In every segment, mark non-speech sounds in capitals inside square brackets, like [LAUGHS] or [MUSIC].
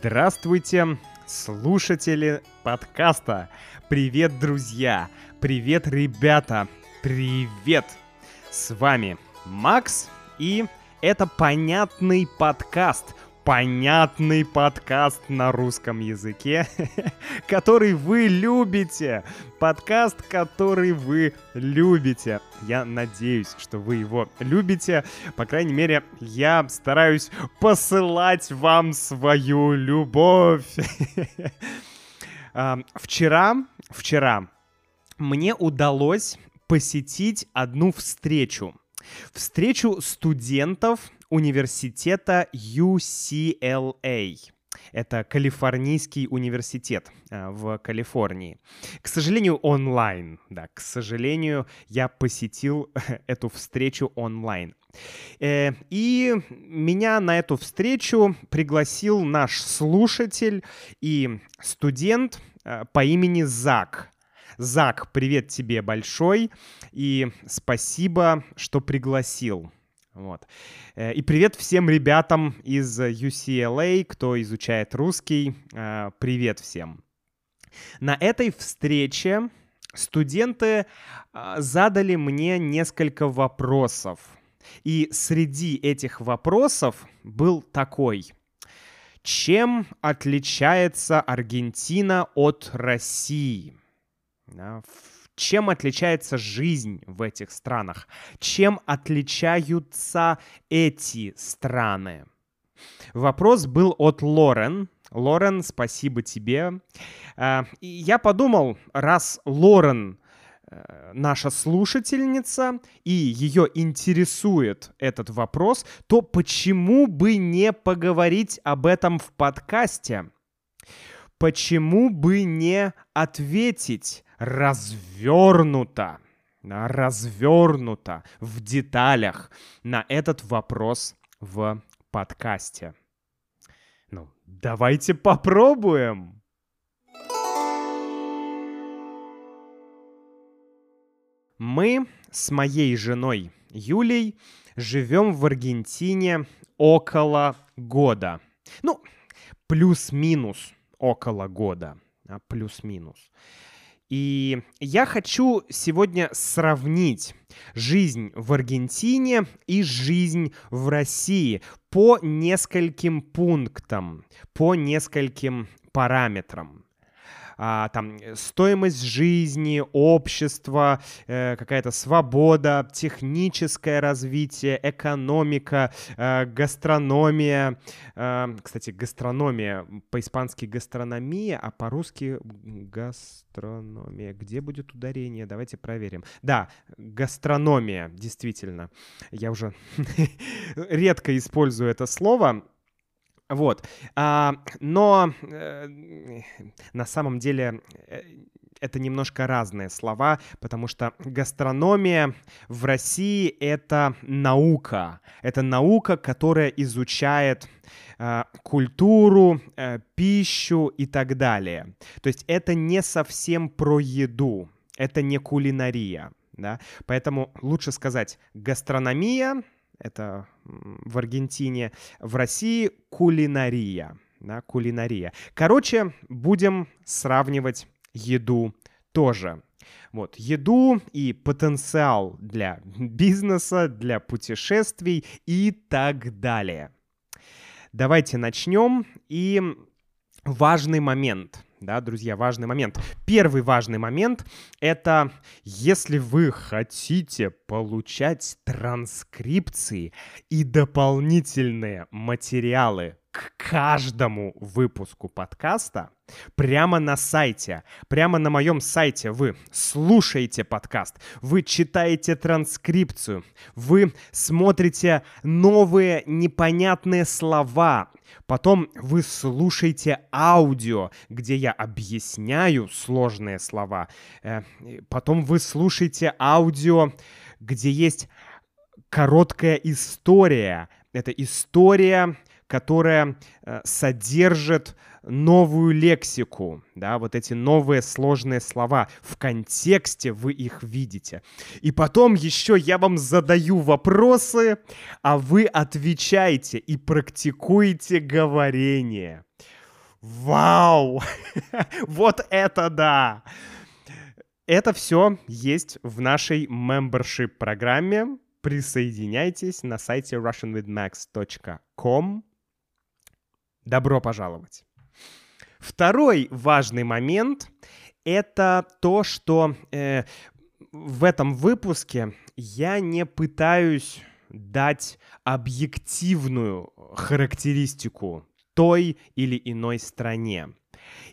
Здравствуйте, слушатели подкаста. Привет, друзья. Привет, ребята. Привет. С вами Макс, и это понятный подкаст – понятный подкаст на русском языке, [LAUGHS] который вы любите. Подкаст, который вы любите. Я надеюсь, что вы его любите. По крайней мере, я стараюсь посылать вам свою любовь. [LAUGHS] Вчера, вчера мне удалось посетить одну встречу. Встречу студентов университета UCLA. Это Калифорнийский университет э, в Калифорнии. К сожалению, онлайн. Да, к сожалению, я посетил [LAUGHS] эту встречу онлайн. Э, и меня на эту встречу пригласил наш слушатель и студент э, по имени Зак. Зак, привет тебе большой и спасибо, что пригласил. Вот. Э, и привет всем ребятам из UCLA, кто изучает русский. Э, привет всем. На этой встрече студенты э, задали мне несколько вопросов. И среди этих вопросов был такой. Чем отличается Аргентина от России? Чем отличается жизнь в этих странах? Чем отличаются эти страны? Вопрос был от Лорен. Лорен, спасибо тебе. И я подумал, раз Лорен э, наша слушательница и ее интересует этот вопрос, то почему бы не поговорить об этом в подкасте? Почему бы не ответить развернуто, развернуто в деталях на этот вопрос в подкасте. Ну, давайте попробуем. Мы с моей женой Юлей живем в Аргентине около года. Ну, плюс-минус около года. А, плюс-минус. И я хочу сегодня сравнить жизнь в Аргентине и жизнь в России по нескольким пунктам, по нескольким параметрам а, там стоимость жизни, общество, э, какая-то свобода, техническое развитие, экономика, э, гастрономия. Э, кстати, гастрономия, по-испански гастрономия, а по-русски гастрономия. Где будет ударение? Давайте проверим. Да, гастрономия, действительно. Я уже [LAUGHS] редко использую это слово. Вот. А, но э, на самом деле э, это немножко разные слова, потому что гастрономия в России это наука. Это наука, которая изучает э, культуру, э, пищу и так далее. То есть это не совсем про еду, это не кулинария. Да? Поэтому лучше сказать гастрономия это в Аргентине, в России кулинария, да, кулинария. Короче, будем сравнивать еду тоже. Вот, еду и потенциал для [LAUGHS] бизнеса, для путешествий и так далее. Давайте начнем. И важный момент – да, друзья, важный момент. Первый важный момент — это если вы хотите получать транскрипции и дополнительные материалы к каждому выпуску подкаста прямо на сайте. Прямо на моем сайте вы слушаете подкаст, вы читаете транскрипцию, вы смотрите новые непонятные слова, потом вы слушаете аудио, где я объясняю сложные слова, э, потом вы слушаете аудио, где есть короткая история. Это история которая э, содержит новую лексику, да, вот эти новые сложные слова. В контексте вы их видите. И потом еще я вам задаю вопросы, а вы отвечаете и практикуете говорение. Вау! [LAUGHS] вот это да! Это все есть в нашей membership программе. Присоединяйтесь на сайте russianwithmax.com. Добро пожаловать! Второй важный момент — это то, что э, в этом выпуске я не пытаюсь дать объективную характеристику той или иной стране.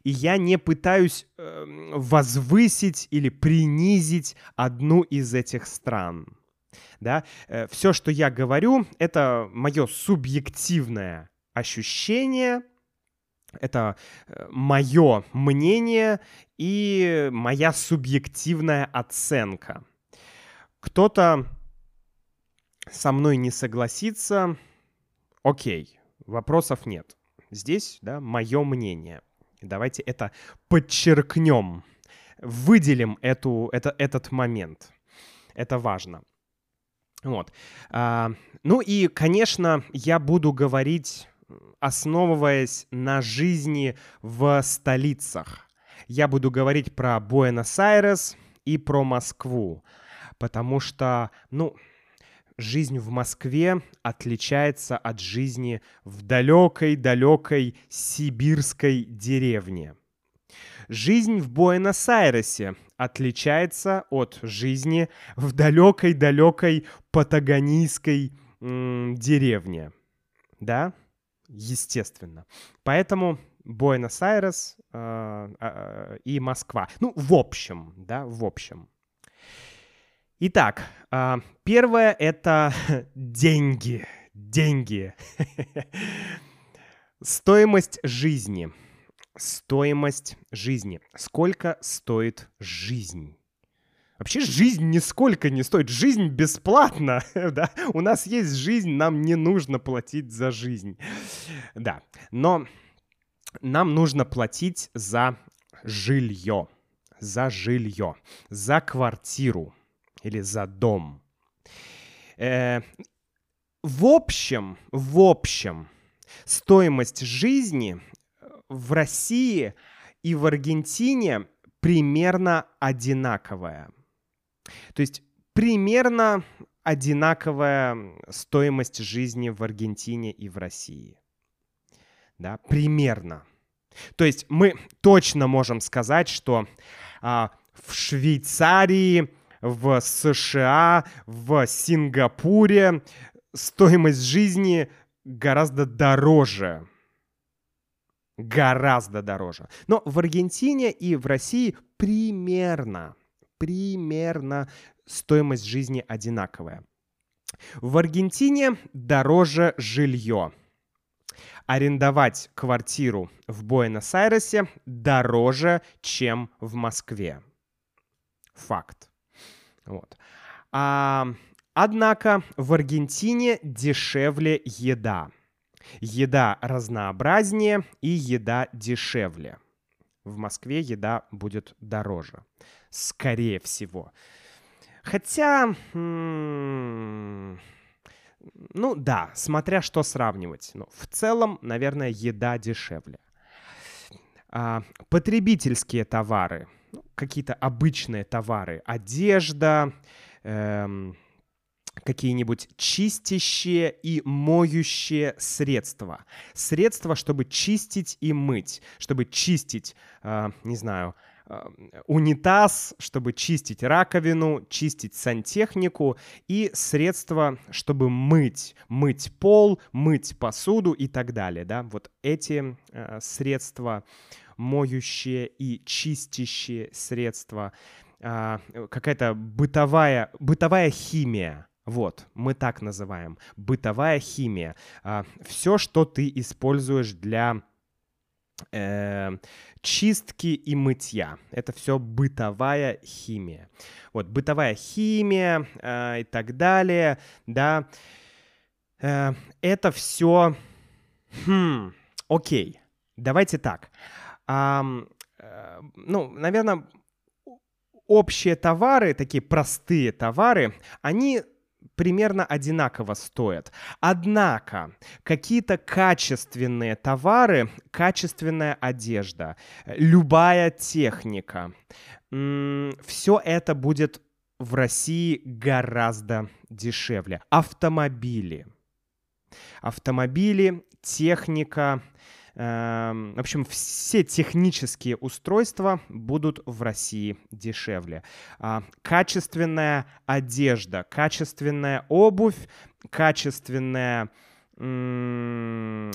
И я не пытаюсь э, возвысить или принизить одну из этих стран. Да? Э, все, что я говорю, это мое субъективное ощущение, это э, мое мнение и моя субъективная оценка. Кто-то со мной не согласится, окей, вопросов нет. Здесь, да, мое мнение. Давайте это подчеркнем, выделим эту, это, этот момент. Это важно. Вот. А, ну и, конечно, я буду говорить, основываясь на жизни в столицах. Я буду говорить про Буэнос-Айрес и про Москву, потому что, ну, жизнь в Москве отличается от жизни в далекой-далекой сибирской деревне. Жизнь в Буэнос-Айресе отличается от жизни в далекой-далекой патагонийской м- деревне. Да? Естественно. Поэтому Буэнос-Айрес э, э, и Москва. Ну, в общем, да, в общем. Итак, а, первое это [LAUGHS] деньги. Деньги. [LAUGHS] Стоимость жизни. Стоимость жизни. Сколько стоит жизнь? Вообще жизнь нисколько не стоит. Жизнь бесплатна. [LAUGHS] да? У нас есть жизнь, нам не нужно платить за жизнь. Да, но нам нужно платить за жилье. За жилье. За квартиру или за дом. Э, в общем, в общем, стоимость жизни в России и в Аргентине примерно одинаковая. То есть примерно одинаковая стоимость жизни в Аргентине и в России. Да, примерно. То есть мы точно можем сказать, что а, в Швейцарии в США, в Сингапуре стоимость жизни гораздо дороже. Гораздо дороже. Но в Аргентине и в России примерно, примерно стоимость жизни одинаковая. В Аргентине дороже жилье. Арендовать квартиру в Буэнос-Айресе дороже, чем в Москве. Факт. Вот. А, однако в Аргентине дешевле еда. Еда разнообразнее и еда дешевле. В Москве еда будет дороже. Скорее всего. Хотя, ну да, смотря что сравнивать. Но в целом, наверное, еда дешевле. А, потребительские товары ну, какие-то обычные товары, одежда, эм, какие-нибудь чистящие и моющие средства. Средства, чтобы чистить и мыть, чтобы чистить, э, не знаю, унитаз, чтобы чистить раковину, чистить сантехнику и средства, чтобы мыть, мыть пол, мыть посуду и так далее, да, вот эти э, средства моющие и чистящие средства, а, какая-то бытовая, бытовая химия. Вот, мы так называем. Бытовая химия. А, все, что ты используешь для э, чистки и мытья. Это все бытовая химия. Вот, бытовая химия э, и так далее, да. Э, это все... Хм, окей, давайте так. А, ну, наверное, общие товары, такие простые товары, они примерно одинаково стоят. Однако какие-то качественные товары, качественная одежда, любая техника, все это будет в России гораздо дешевле. Автомобили. Автомобили, техника, в общем, все технические устройства будут в России дешевле. А, качественная одежда, качественная обувь, качественная ну,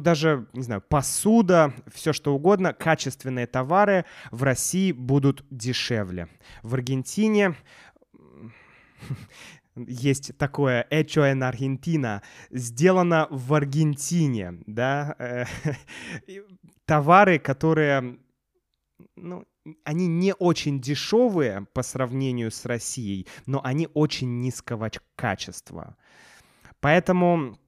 даже, не знаю, посуда, все что угодно, качественные товары в России будут дешевле. В Аргентине [LAUGHS] есть такое «Hecho en Argentina», сделано в Аргентине, да, [LAUGHS] товары, которые, ну, они не очень дешевые по сравнению с Россией, но они очень низкого качества. Поэтому,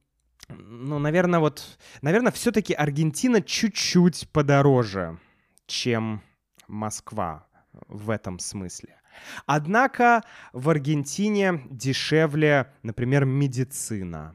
ну, наверное, вот, наверное, все-таки Аргентина чуть-чуть подороже, чем Москва в этом смысле. Однако в Аргентине дешевле, например, медицина.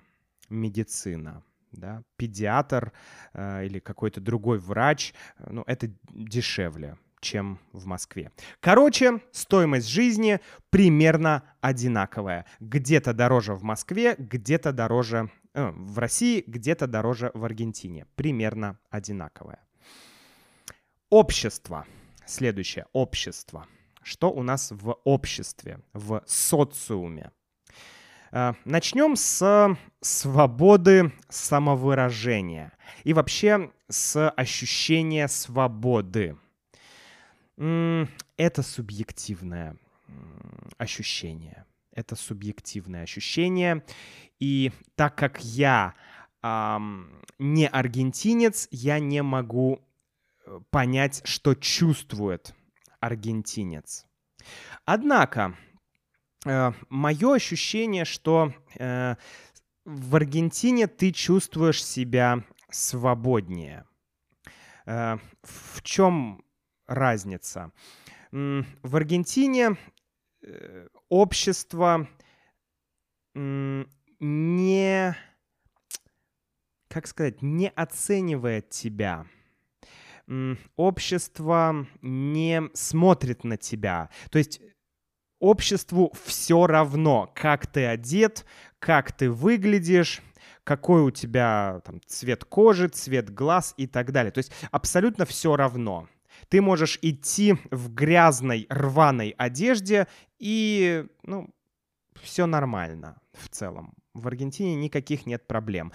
Медицина. Да, педиатр э, или какой-то другой врач, ну, это дешевле, чем в Москве. Короче, стоимость жизни примерно одинаковая. Где-то дороже в Москве, где-то дороже э, в России, где-то дороже в Аргентине. Примерно одинаковая. Общество. Следующее. Общество что у нас в обществе, в социуме. Э, Начнем с свободы самовыражения и вообще с ощущения свободы. Это субъективное ощущение. Это субъективное ощущение. И так как я эм, не аргентинец, я не могу э, понять, что чувствует аргентинец. Однако, э, мое ощущение, что э, в Аргентине ты чувствуешь себя свободнее. Э, в чем разница? В Аргентине э, общество не, как сказать, не оценивает тебя общество не смотрит на тебя. То есть обществу все равно, как ты одет, как ты выглядишь, какой у тебя там, цвет кожи, цвет глаз и так далее. То есть абсолютно все равно. Ты можешь идти в грязной, рваной одежде, и ну, все нормально в целом. В Аргентине никаких нет проблем.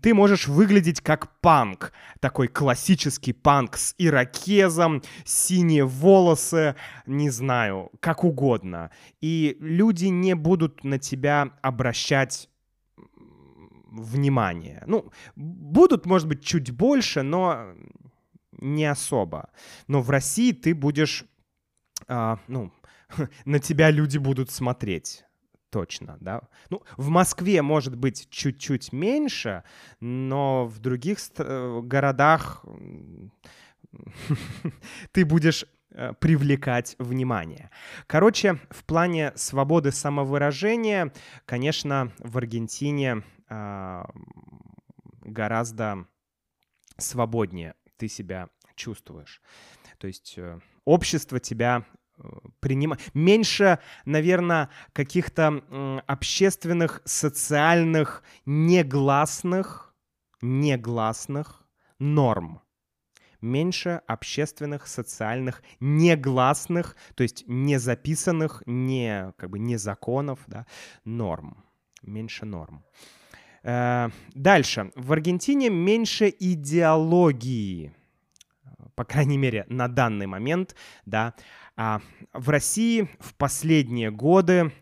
Ты можешь выглядеть как панк. Такой классический панк с ирокезом, синие волосы, не знаю, как угодно. И люди не будут на тебя обращать внимание. Ну, будут, может быть, чуть больше, но не особо. Но в России ты будешь, а, ну, [LAUGHS] на тебя люди будут смотреть точно, да. Ну, в Москве может быть чуть-чуть меньше, но в других э, городах [LAUGHS] ты будешь э, привлекать внимание. Короче, в плане свободы самовыражения, конечно, в Аргентине э, гораздо свободнее ты себя чувствуешь. То есть э, общество тебя принимать. Меньше, наверное, каких-то общественных, социальных, негласных, негласных норм. Меньше общественных, социальных, негласных, то есть не записанных, не, как бы, не законов, да, норм. Меньше норм. Э, дальше. В Аргентине меньше идеологии по крайней мере, на данный момент, да, в России в последние годы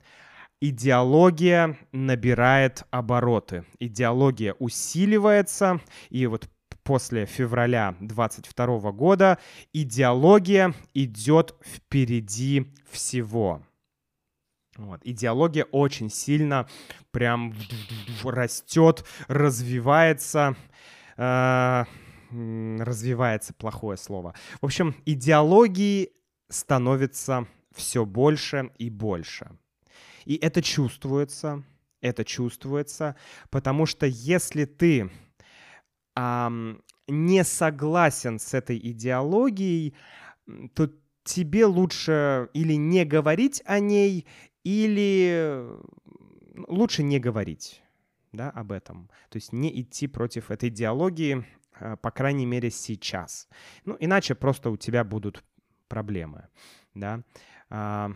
идеология набирает обороты. Идеология усиливается, и вот после февраля 22 года идеология идет впереди всего. Вот. Идеология очень сильно прям растет, развивается. Э, развивается плохое слово. В общем, идеологии становится все больше и больше. И это чувствуется, это чувствуется, потому что если ты эм, не согласен с этой идеологией, то тебе лучше или не говорить о ней, или лучше не говорить да, об этом. То есть не идти против этой идеологии, э, по крайней мере, сейчас. Ну, иначе просто у тебя будут проблемы, да. А,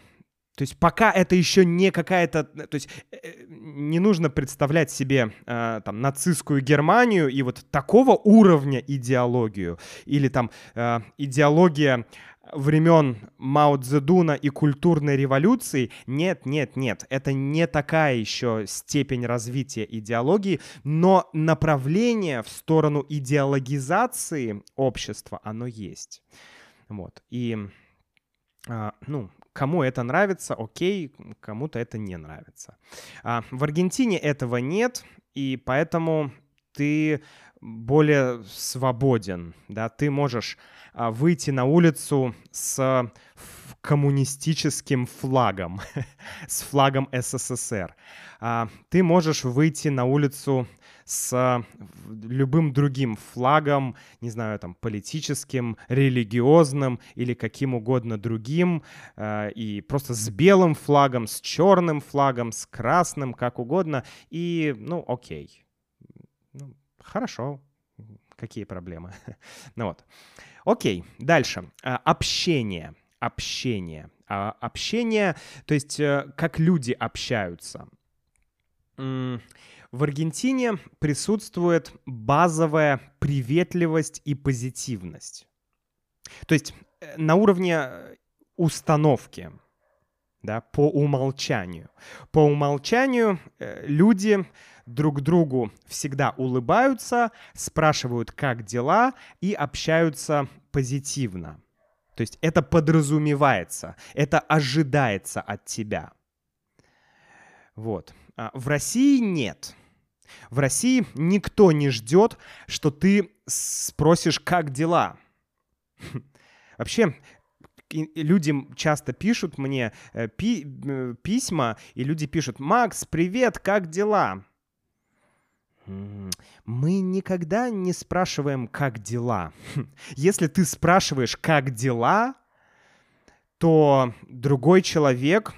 то есть пока это еще не какая-то... То есть э, не нужно представлять себе э, там нацистскую Германию и вот такого уровня идеологию. Или там э, идеология времен Мао Цзэдуна и культурной революции. Нет, нет, нет, это не такая еще степень развития идеологии, но направление в сторону идеологизации общества, оно есть. Вот. И, а, ну, кому это нравится, окей, кому-то это не нравится. А, в Аргентине этого нет, и поэтому ты более свободен, да, ты можешь а, выйти на улицу с коммунистическим флагом, [LAUGHS] с флагом СССР. Ты можешь выйти на улицу с любым другим флагом, не знаю, там, политическим, религиозным или каким угодно другим, а, и просто с белым флагом, с черным флагом, с красным, как угодно, и, ну, окей. Ну, хорошо, какие проблемы? [LAUGHS] ну вот. Окей, дальше. А, общение. Общение. А, общение, то есть э, как люди общаются. В Аргентине присутствует базовая приветливость и позитивность. То есть э, на уровне э, установки, да, по умолчанию. По умолчанию люди друг другу всегда улыбаются, спрашивают, как дела, и общаются позитивно. То есть это подразумевается, это ожидается от тебя. Вот. А в России нет. В России никто не ждет, что ты спросишь, как дела. [LAUGHS] Вообще, люди часто пишут мне э, пи э, письма, и люди пишут, Макс, привет, как дела? Мы никогда не спрашиваем, как дела. [LAUGHS] Если ты спрашиваешь, как дела, то другой человек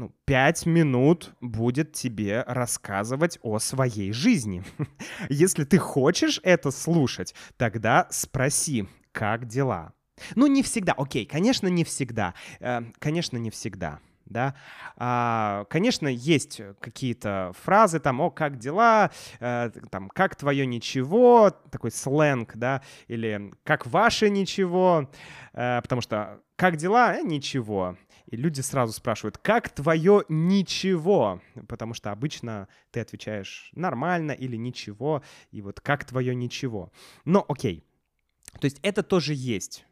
ну, пять минут будет тебе рассказывать о своей жизни. [LAUGHS] Если ты хочешь это слушать, тогда спроси, как дела. Ну, не всегда, окей, конечно, не всегда. Э, конечно, не всегда да. А, конечно, есть какие-то фразы там, о, как дела, э, там, как твое ничего, такой сленг, да, или как ваше ничего, э, потому что как дела, э, ничего. И люди сразу спрашивают, как твое ничего, потому что обычно ты отвечаешь нормально или ничего, и вот как твое ничего. Но окей, то есть это тоже есть.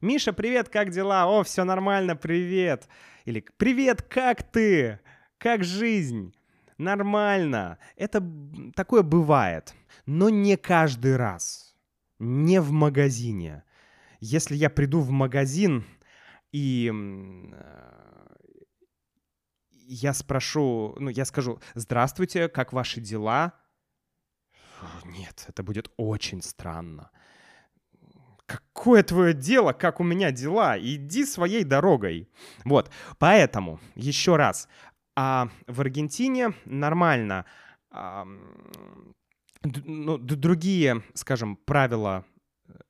Миша, привет, как дела? О, все нормально, привет. Или «Привет, как ты? Как жизнь?» Нормально. Это такое бывает. Но не каждый раз. Не в магазине. Если я приду в магазин и я спрошу, ну, я скажу, здравствуйте, как ваши дела? Нет, это будет очень странно. Какое твое дело, как у меня дела? Иди своей дорогой. Вот, поэтому, еще раз, а в Аргентине нормально. А, ну, другие, скажем, правила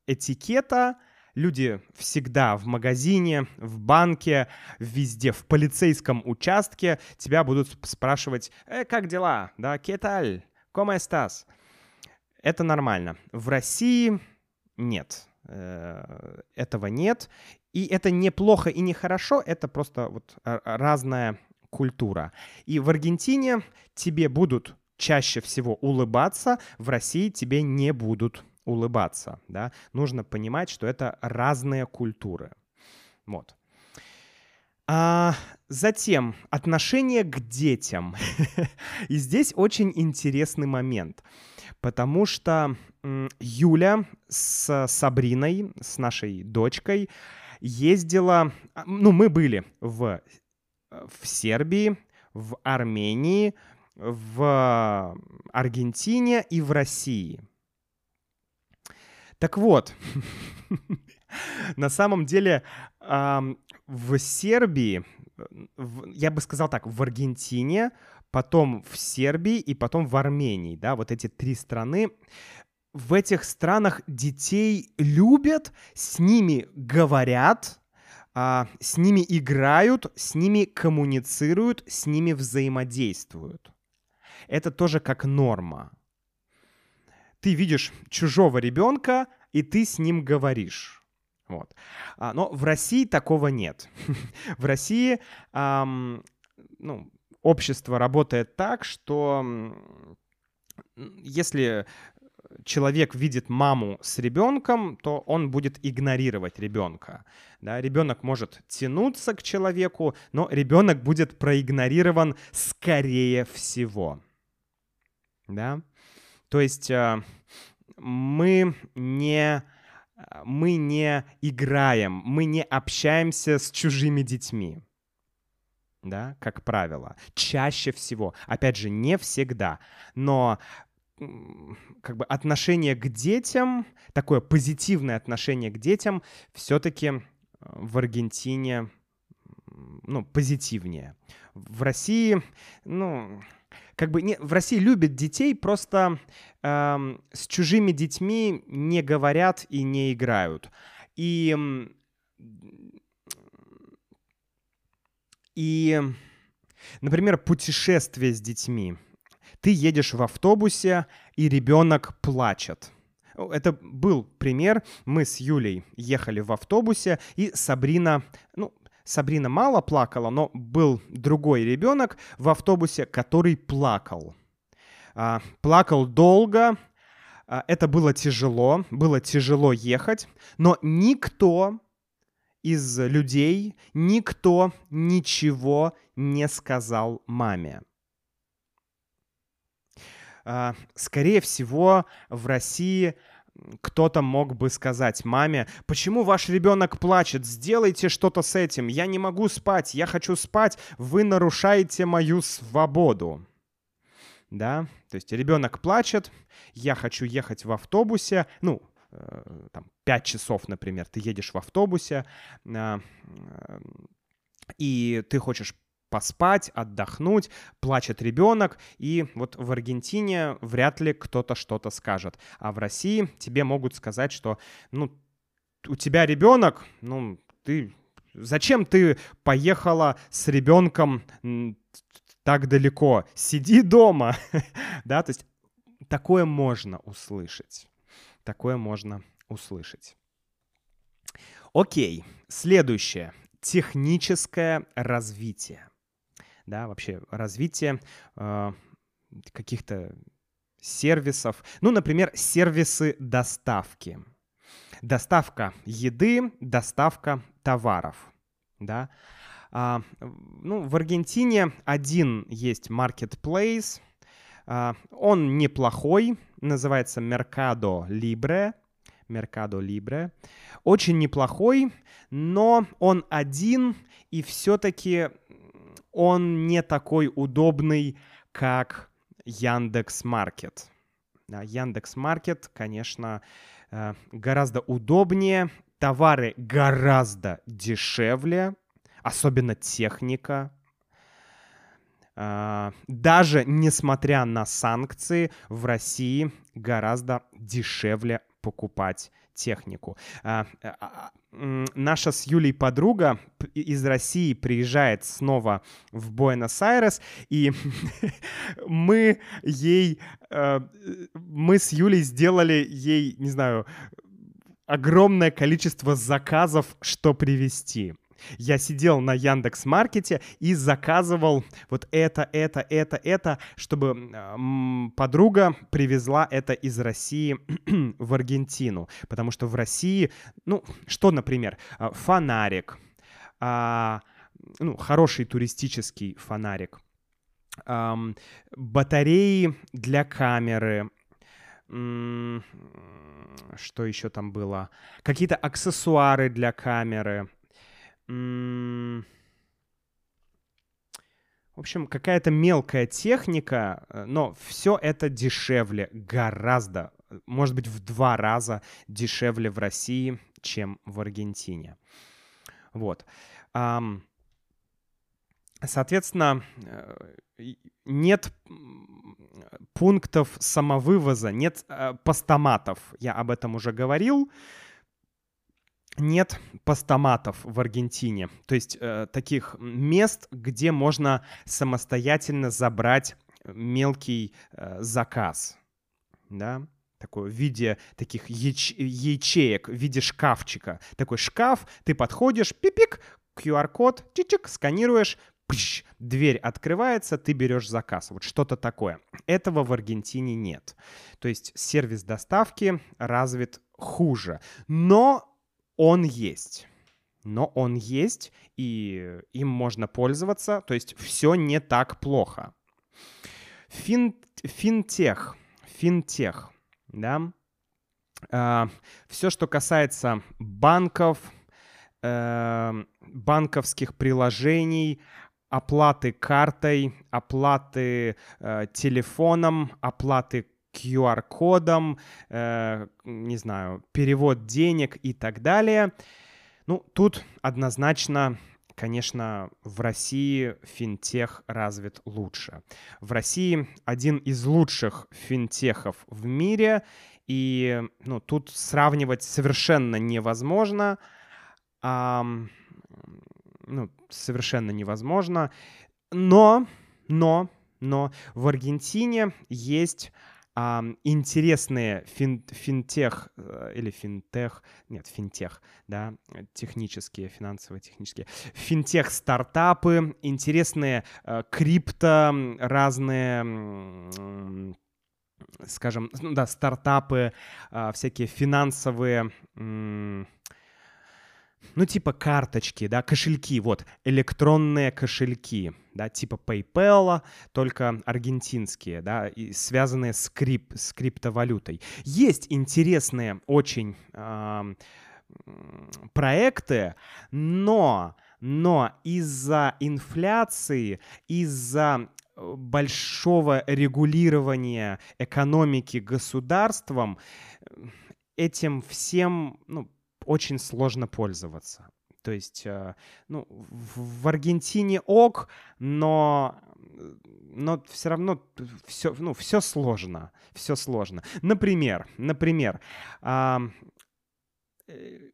этикета люди всегда в магазине, в банке, везде, в полицейском участке тебя будут спрашивать, э, как дела, да, ¿qué tal? ¿Cómo estás? Это нормально. В России нет. Э, этого нет. И это не плохо и не хорошо, это просто вот разная культура. И в Аргентине тебе будут чаще всего улыбаться, в России тебе не будут улыбаться. Да? Нужно понимать, что это разные культуры. Вот. А затем отношение к детям. [LAUGHS] И здесь очень интересный момент, потому что Юля с Сабриной, с нашей дочкой, ездила... А, ну, мы были в, в Сербии, в Армении, в Аргентине и в России. Так вот, [LAUGHS] на самом деле в Сербии, я бы сказал так, в Аргентине, потом в Сербии и потом в Армении, да, вот эти три страны. В этих странах детей любят, с ними говорят, а, с ними играют, с ними коммуницируют, с ними взаимодействуют. Это тоже как норма. Ты видишь чужого ребенка, и ты с ним говоришь. Вот. А, но в России такого нет. [LAUGHS] в России ну, общество работает так, что если человек видит маму с ребенком, то он будет игнорировать ребенка. Да, ребенок может тянуться к человеку, но ребенок будет проигнорирован скорее всего. Да? То есть э, мы не мы не играем, мы не общаемся с чужими детьми. Да, как правило. Чаще всего. Опять же, не всегда. Но как бы отношение к детям, такое позитивное отношение к детям все-таки э, в Аргентине, ну, позитивнее. В России, ну, как бы не, в России любят детей, просто э, с чужими детьми не говорят и не играют. И, и, например, путешествие с детьми. Ты едешь в автобусе, и ребенок плачет. Это был пример. Мы с Юлей ехали в автобусе, и Сабрина, ну, Сабрина мало плакала, но был другой ребенок в автобусе, который плакал. А, плакал долго, а, это было тяжело, было тяжело ехать, но никто из людей, никто ничего не сказал маме. А, скорее всего, в России кто-то мог бы сказать маме, почему ваш ребенок плачет, сделайте что-то с этим, я не могу спать, я хочу спать, вы нарушаете мою свободу. Да, то есть ребенок плачет, я хочу ехать в автобусе, ну, э, там, 5 часов, например, ты едешь в автобусе, э, и ты хочешь поспать, отдохнуть, плачет ребенок, и вот в Аргентине вряд ли кто-то что-то скажет. А в России тебе могут сказать, что, ну, у тебя ребенок, ну, ты... Зачем ты поехала с ребенком так далеко? Сиди дома, [LAUGHS] да, то есть такое можно услышать. Такое можно услышать. Окей, следующее. Техническое развитие да, вообще развитие э, каких-то сервисов. Ну, например, сервисы доставки. Доставка еды, доставка товаров, да. А, ну, в Аргентине один есть marketplace, а, он неплохой, называется Mercado Libre, Mercado Libre. Очень неплохой, но он один, и все-таки он не такой удобный, как Яндекс Маркет. Яндекс Маркет, конечно, э, гораздо удобнее, товары гораздо дешевле, особенно техника. Э, даже несмотря на санкции, в России гораздо дешевле покупать технику. А, а, а, наша с Юлей подруга из России приезжает снова в Буэнос-Айрес, и [LAUGHS] мы ей, э, мы с Юлей сделали ей, не знаю, огромное количество заказов, что привезти я сидел на Яндекс Маркете и заказывал вот это, это, это, это, чтобы подруга привезла это из России [CLEARS THROAT] в Аргентину. Потому что в России, ну, что, например, а, фонарик, а, ну, хороший туристический фонарик, батареи для камеры, что еще там было? Какие-то аксессуары для камеры, в общем, какая-то мелкая техника, э, но все это дешевле, гораздо, может быть, в два раза дешевле в России, чем в Аргентине. Вот. Соответственно, э, нет пунктов самовывоза, нет э, постаматов. Я об этом уже говорил. Нет постаматов в Аргентине, то есть э, таких мест, где можно самостоятельно забрать мелкий э, заказ, да, такой в виде таких яч- ячеек, в виде шкафчика. Такой шкаф, ты подходишь, пипик, QR-код, чичик, сканируешь, пш, дверь открывается, ты берешь заказ. Вот что-то такое. Этого в Аргентине нет. То есть сервис доставки развит хуже. Но он есть. Но он есть, и им можно пользоваться. То есть все не так плохо. Фин, финтех. Финтех. Да? Uh, все, что касается банков, uh, банковских приложений, оплаты картой, оплаты э, телефоном, оплаты QR-кодом, э, не знаю, перевод денег и так далее. Ну, тут однозначно, конечно, в России финтех развит лучше. В России один из лучших финтехов в мире, и ну, тут сравнивать совершенно невозможно. А, ну, совершенно невозможно. Но, но, но в Аргентине есть а, интересные фин, финтех э, или финтех, нет, финтех, да, технические, финансово-технические, финтех-стартапы, интересные а, крипто, разные скажем, ну да, стартапы, а, всякие финансовые ну, типа карточки, да, кошельки, вот, электронные кошельки, да, типа PayPal, только аргентинские, да, и связанные с, крип, с криптовалютой. Есть интересные очень э, проекты, но, но из-за инфляции, из-за большого регулирования экономики государством, этим всем, ну, очень сложно пользоваться. То есть, э, ну, в Аргентине ок, но, но все равно все, ну, все сложно, все сложно. Например, например, э,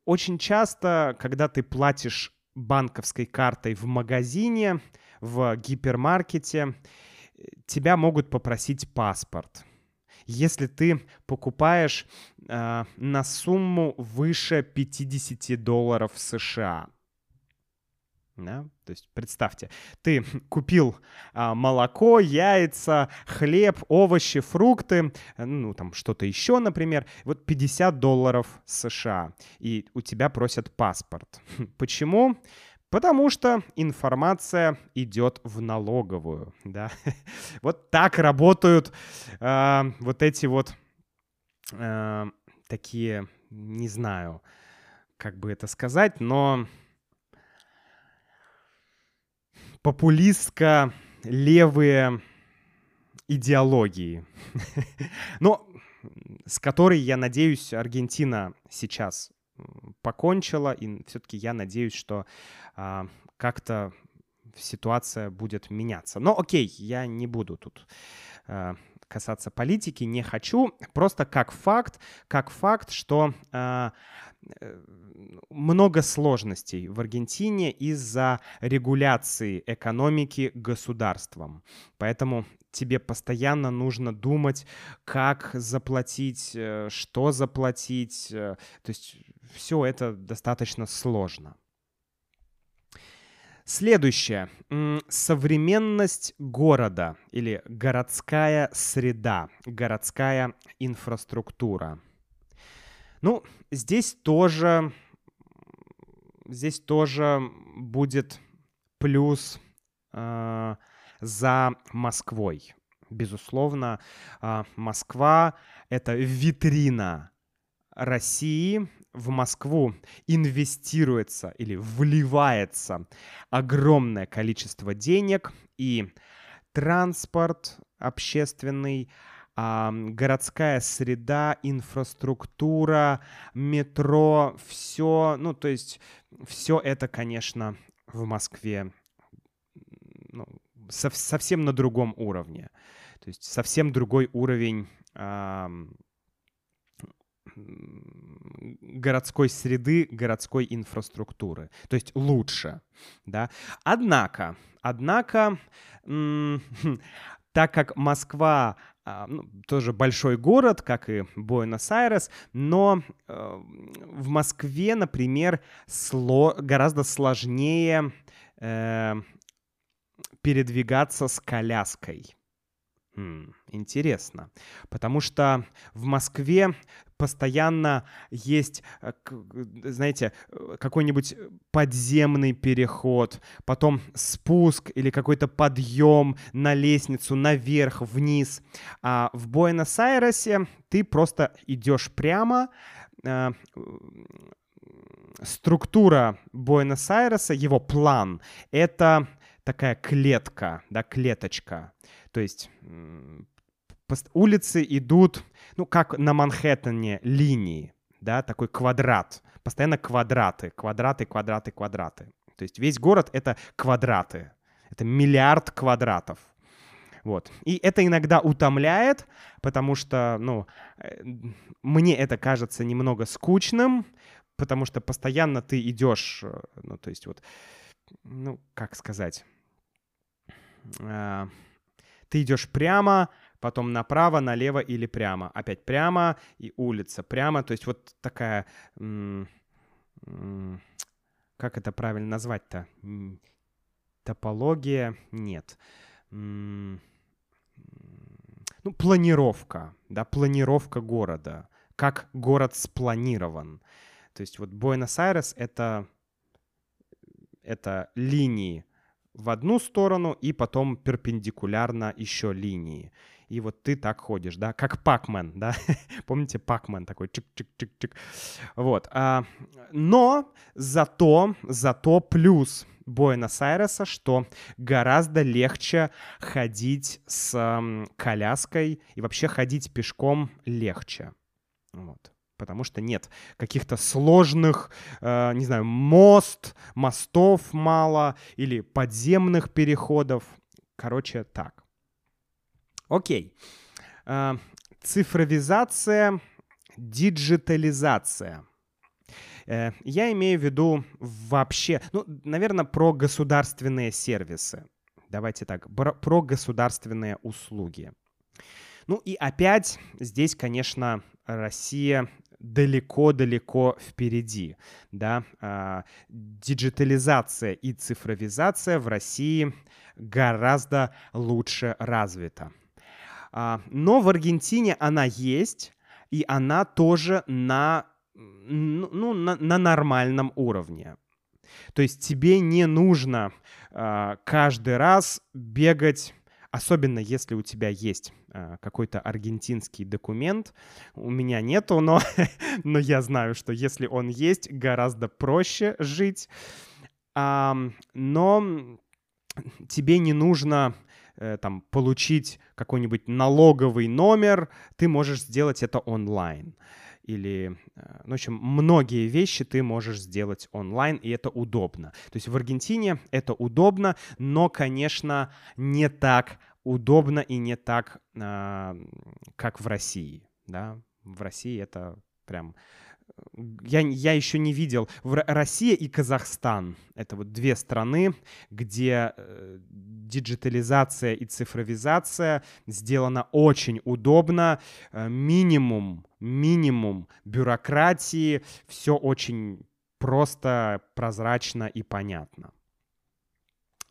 очень часто, когда ты платишь банковской картой в магазине, в гипермаркете, тебя могут попросить паспорт. Если ты покупаешь э, на сумму выше 50 долларов США. Да? То есть представьте, ты [LAUGHS] купил а, молоко, яйца, хлеб, овощи, фрукты, ну там что-то еще, например, вот 50 долларов США, и у тебя просят паспорт. [LAUGHS] Почему? Потому что информация идет в налоговую, да. [LAUGHS] Вот так работают э, вот эти вот э, такие, не знаю, как бы это сказать, но популистско левые идеологии. [LAUGHS] Но с которой, я надеюсь, Аргентина сейчас покончила, и все-таки я надеюсь, что а, как-то ситуация будет меняться. Но окей, я не буду тут а, касаться политики, не хочу. Просто как факт, как факт, что а, э, много сложностей в Аргентине из-за регуляции экономики государством. Поэтому тебе постоянно нужно думать, как заплатить, э, что заплатить. Э, то есть все это достаточно сложно. Следующее. Современность города или городская среда, городская инфраструктура. Ну, здесь тоже, здесь тоже будет плюс э, за Москвой. Безусловно, э, Москва — это витрина России, в Москву инвестируется или вливается огромное количество денег, и транспорт общественный, городская среда, инфраструктура, метро, все, ну, то есть все это, конечно, в Москве ну, со- совсем на другом уровне. То есть совсем другой уровень городской среды, городской инфраструктуры. То есть лучше, да. Однако, однако, [LAUGHS] так как Москва а, ну, тоже большой город, как и Буэнос-Айрес, но э, в Москве, например, сло, гораздо сложнее э, передвигаться с коляской. М, интересно, потому что в Москве постоянно есть, э, знаете, э, какой-нибудь подземный переход, потом спуск или какой-то подъем на лестницу наверх, вниз. А в Буэнос-Айресе ты просто идешь прямо, э, структура Буэнос-Айреса, его план, это такая клетка, да, клеточка. То есть улицы идут, ну, как на Манхэттене, линии, да, такой квадрат. Постоянно квадраты, квадраты, квадраты, квадраты. То есть весь город — это квадраты. Это миллиард квадратов. Вот. И это иногда утомляет, потому что, ну, э, мне это кажется немного скучным, потому что постоянно ты идешь, э, ну, то есть вот, ну, как сказать, а, ты идешь прямо, потом направо, налево или прямо. Опять прямо и улица, прямо. То есть вот такая... Как это правильно назвать-то? Топология? Нет. Ну, планировка, да, планировка города. Как город спланирован. То есть вот Буэнос-Айрес — это, это линии в одну сторону и потом перпендикулярно еще линии. И вот ты так ходишь, да, как Пакмен, да, [LAUGHS] помните Пакмен такой чик-чик-чик-чик. Вот, а, но зато, зато плюс Буэнос-Айреса, что гораздо легче ходить с м, коляской и вообще ходить пешком легче. Вот потому что нет каких-то сложных, э, не знаю, мост, мостов мало или подземных переходов. Короче, так. Окей. Э, цифровизация, диджитализация. Э, я имею в виду вообще, ну, наверное, про государственные сервисы. Давайте так, про государственные услуги. Ну и опять здесь, конечно, Россия далеко-далеко впереди, да, а, диджитализация и цифровизация в России гораздо лучше развита. А, но в Аргентине она есть, и она тоже на, ну, на, на нормальном уровне. То есть тебе не нужно а, каждый раз бегать Особенно если у тебя есть э, какой-то аргентинский документ. У меня нету, но, [LAUGHS] но я знаю, что если он есть, гораздо проще жить. Но тебе не нужно э, там получить какой-нибудь налоговый номер, ты можешь сделать это онлайн или, э, ну, в общем, многие вещи ты можешь сделать онлайн, и это удобно. То есть в Аргентине это удобно, но, конечно, не так удобно и не так, а, как в России, да. В России это прям я, я еще не видел. В Россия и Казахстан — это вот две страны, где э, диджитализация и цифровизация сделана очень удобно. Э, минимум, минимум бюрократии, все очень просто, прозрачно и понятно.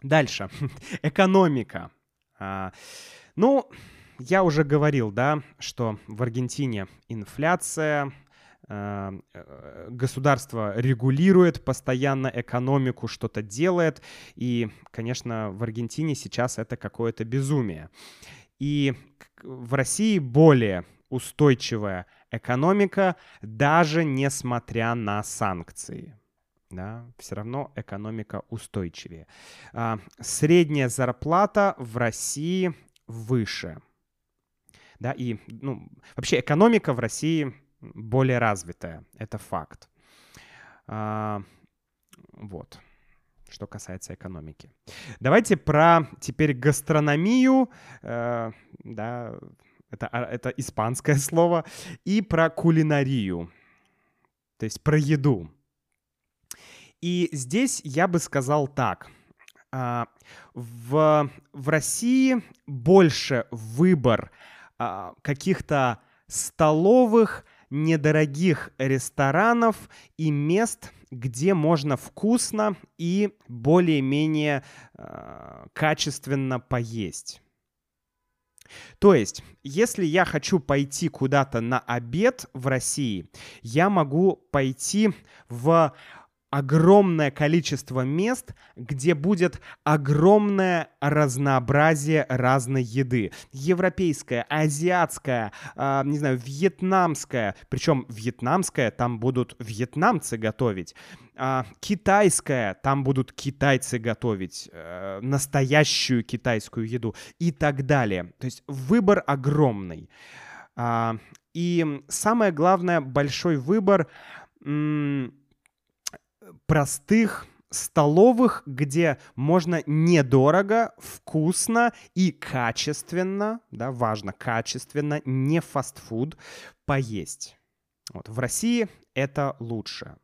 Дальше. [LAUGHS] Экономика. А, ну, я уже говорил, да, что в Аргентине инфляция, государство регулирует постоянно экономику, что-то делает, и, конечно, в Аргентине сейчас это какое-то безумие. И в России более устойчивая экономика, даже несмотря на санкции. Да, все равно экономика устойчивее. А, средняя зарплата в России выше. Да, и ну, вообще экономика в России более развитая. Это факт. А, вот что касается экономики. Давайте про теперь гастрономию, э, да, это, а, это испанское [LAUGHS] слово, и про кулинарию, то есть про еду. И здесь я бы сказал так. А, в, в России больше выбор а, каких-то столовых, недорогих ресторанов и мест, где можно вкусно и более-менее э, качественно поесть. То есть, если я хочу пойти куда-то на обед в России, я могу пойти в огромное количество мест, где будет огромное разнообразие разной еды. Европейская, азиатская, э, не знаю, вьетнамская. Причем вьетнамская там будут вьетнамцы готовить. Э, китайская, там будут китайцы готовить. Э, настоящую китайскую еду и так далее. То есть выбор огромный. Э, и самое главное, большой выбор... М- простых столовых, где можно недорого, вкусно и качественно, да, важно, качественно, не фастфуд, поесть. Вот, в России это лучше.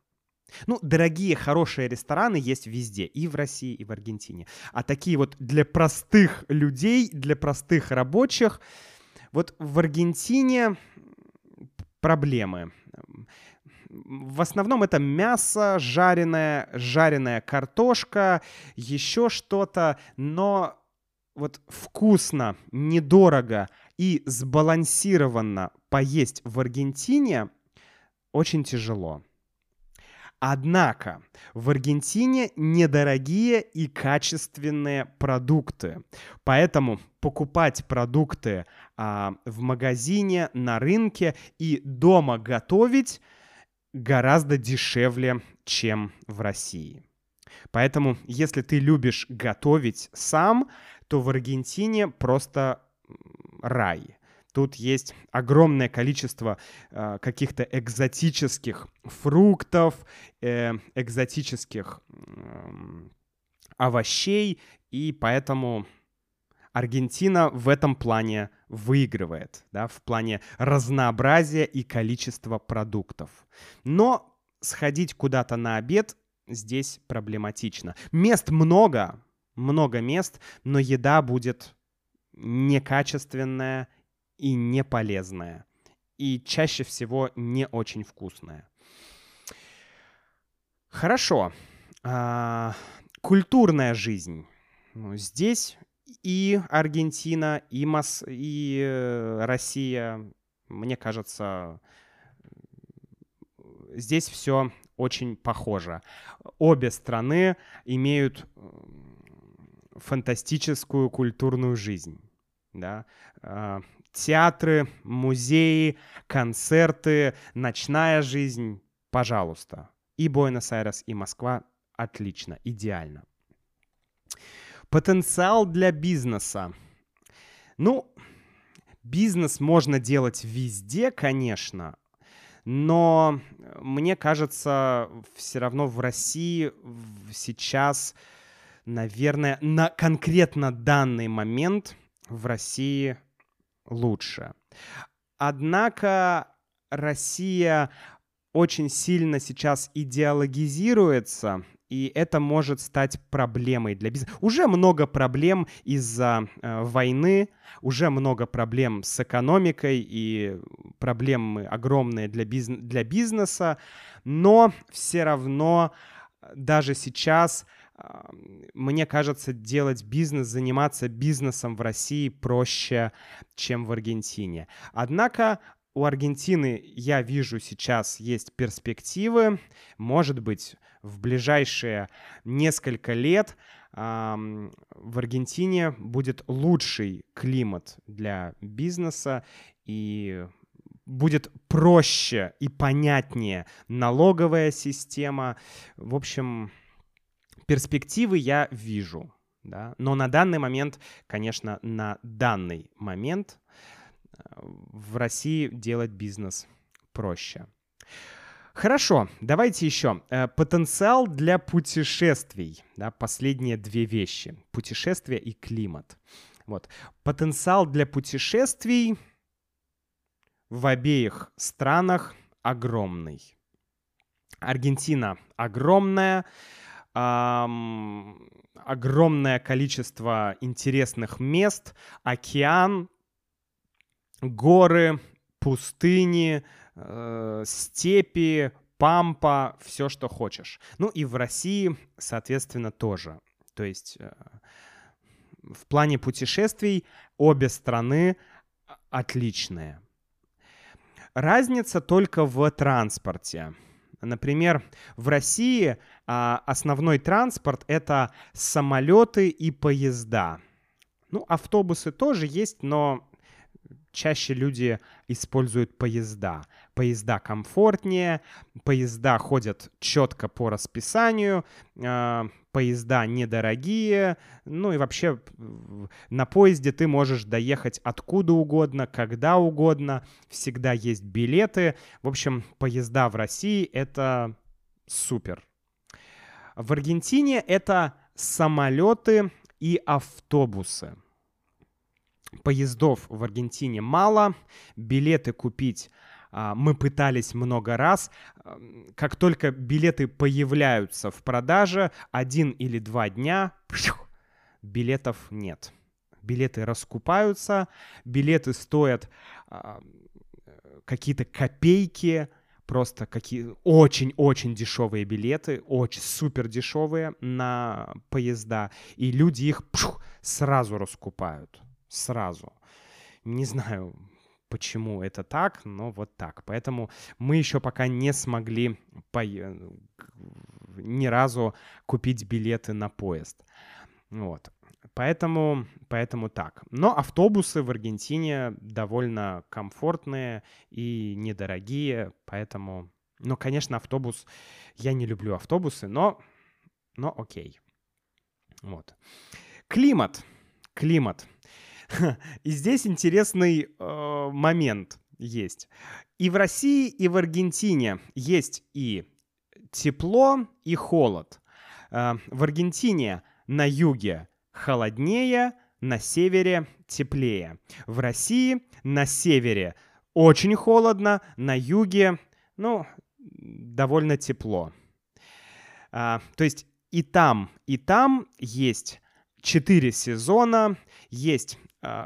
Ну, дорогие, хорошие рестораны есть везде, и в России, и в Аргентине. А такие вот для простых людей, для простых рабочих, вот в Аргентине проблемы в основном это мясо, жареное, жареная картошка, еще что-то, но вот вкусно, недорого и сбалансированно поесть в Аргентине очень тяжело. Однако в Аргентине недорогие и качественные продукты. Поэтому покупать продукты а, в магазине, на рынке и дома готовить – гораздо дешевле, чем в России. Поэтому, если ты любишь готовить сам, то в Аргентине просто рай. Тут есть огромное количество э, каких-то экзотических фруктов, э, экзотических э, овощей, и поэтому Аргентина в этом плане выигрывает, да, в плане разнообразия и количества продуктов. Но сходить куда-то на обед здесь проблематично. Мест много, много мест, но еда будет некачественная и не полезная. И чаще всего не очень вкусная. Хорошо. А, культурная жизнь. Ну, здесь и Аргентина, и, Мос... и э, Россия, мне кажется, здесь все очень похоже. Обе страны имеют фантастическую культурную жизнь. Да? Театры, музеи, концерты, ночная жизнь, пожалуйста. И Буэнос-Айрес, и Москва отлично, идеально. Потенциал для бизнеса. Ну, бизнес можно делать везде, конечно, но мне кажется, все равно в России сейчас, наверное, на конкретно данный момент в России лучше. Однако Россия очень сильно сейчас идеологизируется, и это может стать проблемой для бизнеса. Уже много проблем из-за э, войны, уже много проблем с экономикой и проблемы огромные для, бизнес, для бизнеса, но все равно э, даже сейчас э, мне кажется, делать бизнес, заниматься бизнесом в России проще, чем в Аргентине. Однако у Аргентины, я вижу, сейчас есть перспективы. Может быть, в ближайшие несколько лет в Аргентине будет лучший климат для бизнеса, и будет проще и понятнее налоговая система. В общем, перспективы я вижу. Да? Но на данный момент, конечно, на данный момент э, в России делать бизнес проще. Хорошо, давайте еще. Э, потенциал для путешествий. Да, последние две вещи. Путешествия и климат. Вот. Потенциал для путешествий в обеих странах огромный. Аргентина огромная, эм, огромное количество интересных мест, океан, горы, пустыни, э, степи, пампа, все, что хочешь. Ну и в России, соответственно, тоже. То есть э, в плане путешествий обе страны отличные. Разница только в транспорте. Например, в России а, основной транспорт это самолеты и поезда. Ну, автобусы тоже есть, но чаще люди используют поезда. Поезда комфортнее, поезда ходят четко по расписанию, а, поезда недорогие, ну и вообще на поезде ты можешь доехать откуда угодно, когда угодно, всегда есть билеты. В общем, поезда в России — это супер. В Аргентине это самолеты и автобусы. Поездов в Аргентине мало, билеты купить мы пытались много раз. Как только билеты появляются в продаже, один или два дня, билетов нет. Билеты раскупаются, билеты стоят а, какие-то копейки, просто какие очень-очень дешевые билеты, очень супер дешевые на поезда, и люди их пшу, сразу раскупают сразу. Не знаю, почему это так, но вот так. Поэтому мы еще пока не смогли по... ни разу купить билеты на поезд. Вот. Поэтому, поэтому так. Но автобусы в Аргентине довольно комфортные и недорогие, поэтому... Ну, конечно, автобус... Я не люблю автобусы, но... Но окей. Вот. Климат. Климат. [LAUGHS] И здесь интересный э, момент есть. И в России, и в Аргентине есть и тепло, и холод. Э, в Аргентине на юге холоднее, на севере теплее. В России на севере очень холодно, на юге, ну, довольно тепло. А, то есть и там, и там есть четыре сезона, есть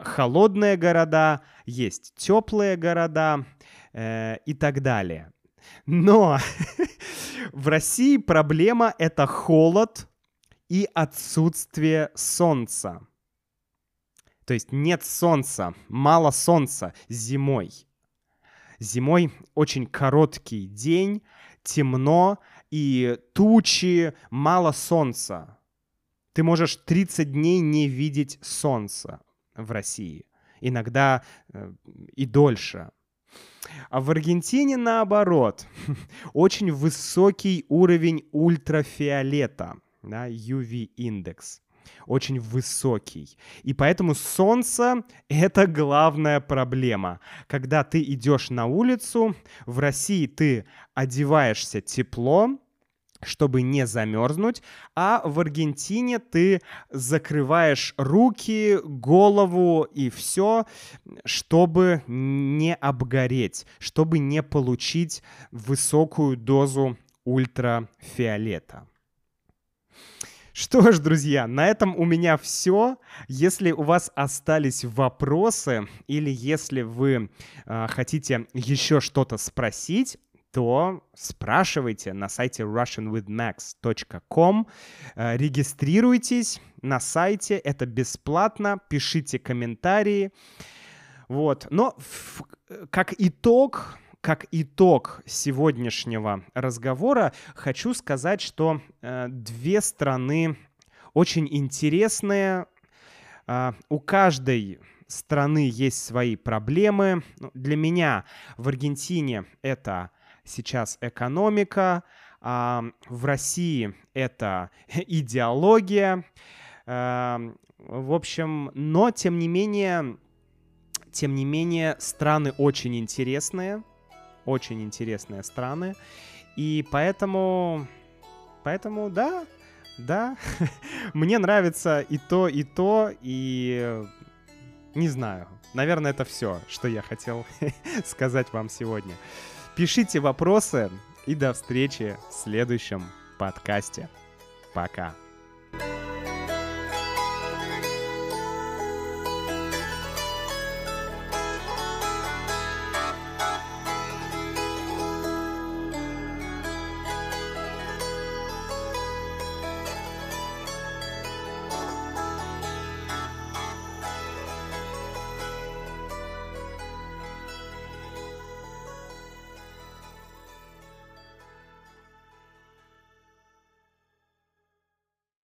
холодные города, есть теплые города э, и так далее. Но [LAUGHS] в России проблема это холод и отсутствие солнца. То есть нет солнца, мало солнца зимой. Зимой очень короткий день, темно и тучи, мало солнца. Ты можешь 30 дней не видеть солнца в России. Иногда э, и дольше. А в Аргентине наоборот. [LAUGHS] Очень высокий уровень ультрафиолета, да, UV-индекс. Очень высокий. И поэтому солнце — это главная проблема. Когда ты идешь на улицу, в России ты одеваешься тепло, чтобы не замерзнуть, а в Аргентине ты закрываешь руки, голову и все, чтобы не обгореть, чтобы не получить высокую дозу ультрафиолета. Что ж, друзья, на этом у меня все. Если у вас остались вопросы или если вы э, хотите еще что-то спросить, то спрашивайте на сайте russianwithmax.com, э, регистрируйтесь на сайте, это бесплатно, пишите комментарии. Вот. Но как итог, как итог сегодняшнего разговора хочу сказать, что э, две страны очень интересные. Э, у каждой страны есть свои проблемы. Ну, для меня в Аргентине это сейчас экономика, а в России это [LAUGHS] идеология. Эм, в общем, но тем не менее, тем не менее, страны очень интересные, очень интересные страны, и поэтому, поэтому, да, да, [LAUGHS] мне нравится и то, и то, и не знаю. Наверное, это все, что я хотел [LAUGHS] сказать вам сегодня. Пишите вопросы и до встречи в следующем подкасте. Пока.